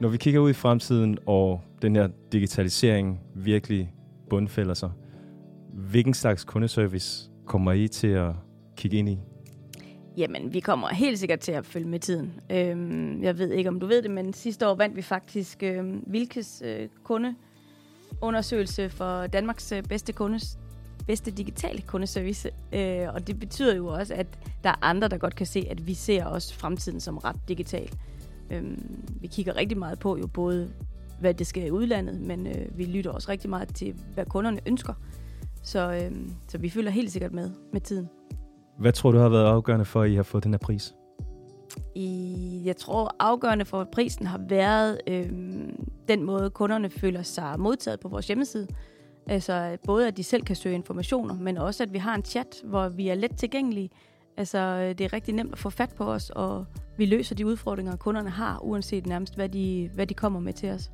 Når vi kigger ud i fremtiden, og den her digitalisering virkelig bundfælder sig, hvilken slags kundeservice kommer I til at kigge ind i? Jamen, vi kommer helt sikkert til at følge med tiden. Øhm, jeg ved ikke, om du ved det, men sidste år vandt vi faktisk øhm, Vilkes øh, kundeundersøgelse for Danmarks øh, bedste kundes bedste digitale kundeservice. Øh, og det betyder jo også, at der er andre, der godt kan se, at vi ser også fremtiden som ret digital. Øh, vi kigger rigtig meget på jo både, hvad det skal i udlandet, men øh, vi lytter også rigtig meget til, hvad kunderne ønsker. Så, øh, så vi følger helt sikkert med med tiden. Hvad tror du har været afgørende for, at I har fået den her pris? I, jeg tror, afgørende for prisen har været øh, den måde, kunderne føler sig modtaget på vores hjemmeside. Altså både, at de selv kan søge informationer, men også, at vi har en chat, hvor vi er let tilgængelige. Altså, det er rigtig nemt at få fat på os, og vi løser de udfordringer, kunderne har, uanset nærmest, hvad de, hvad de kommer med til os.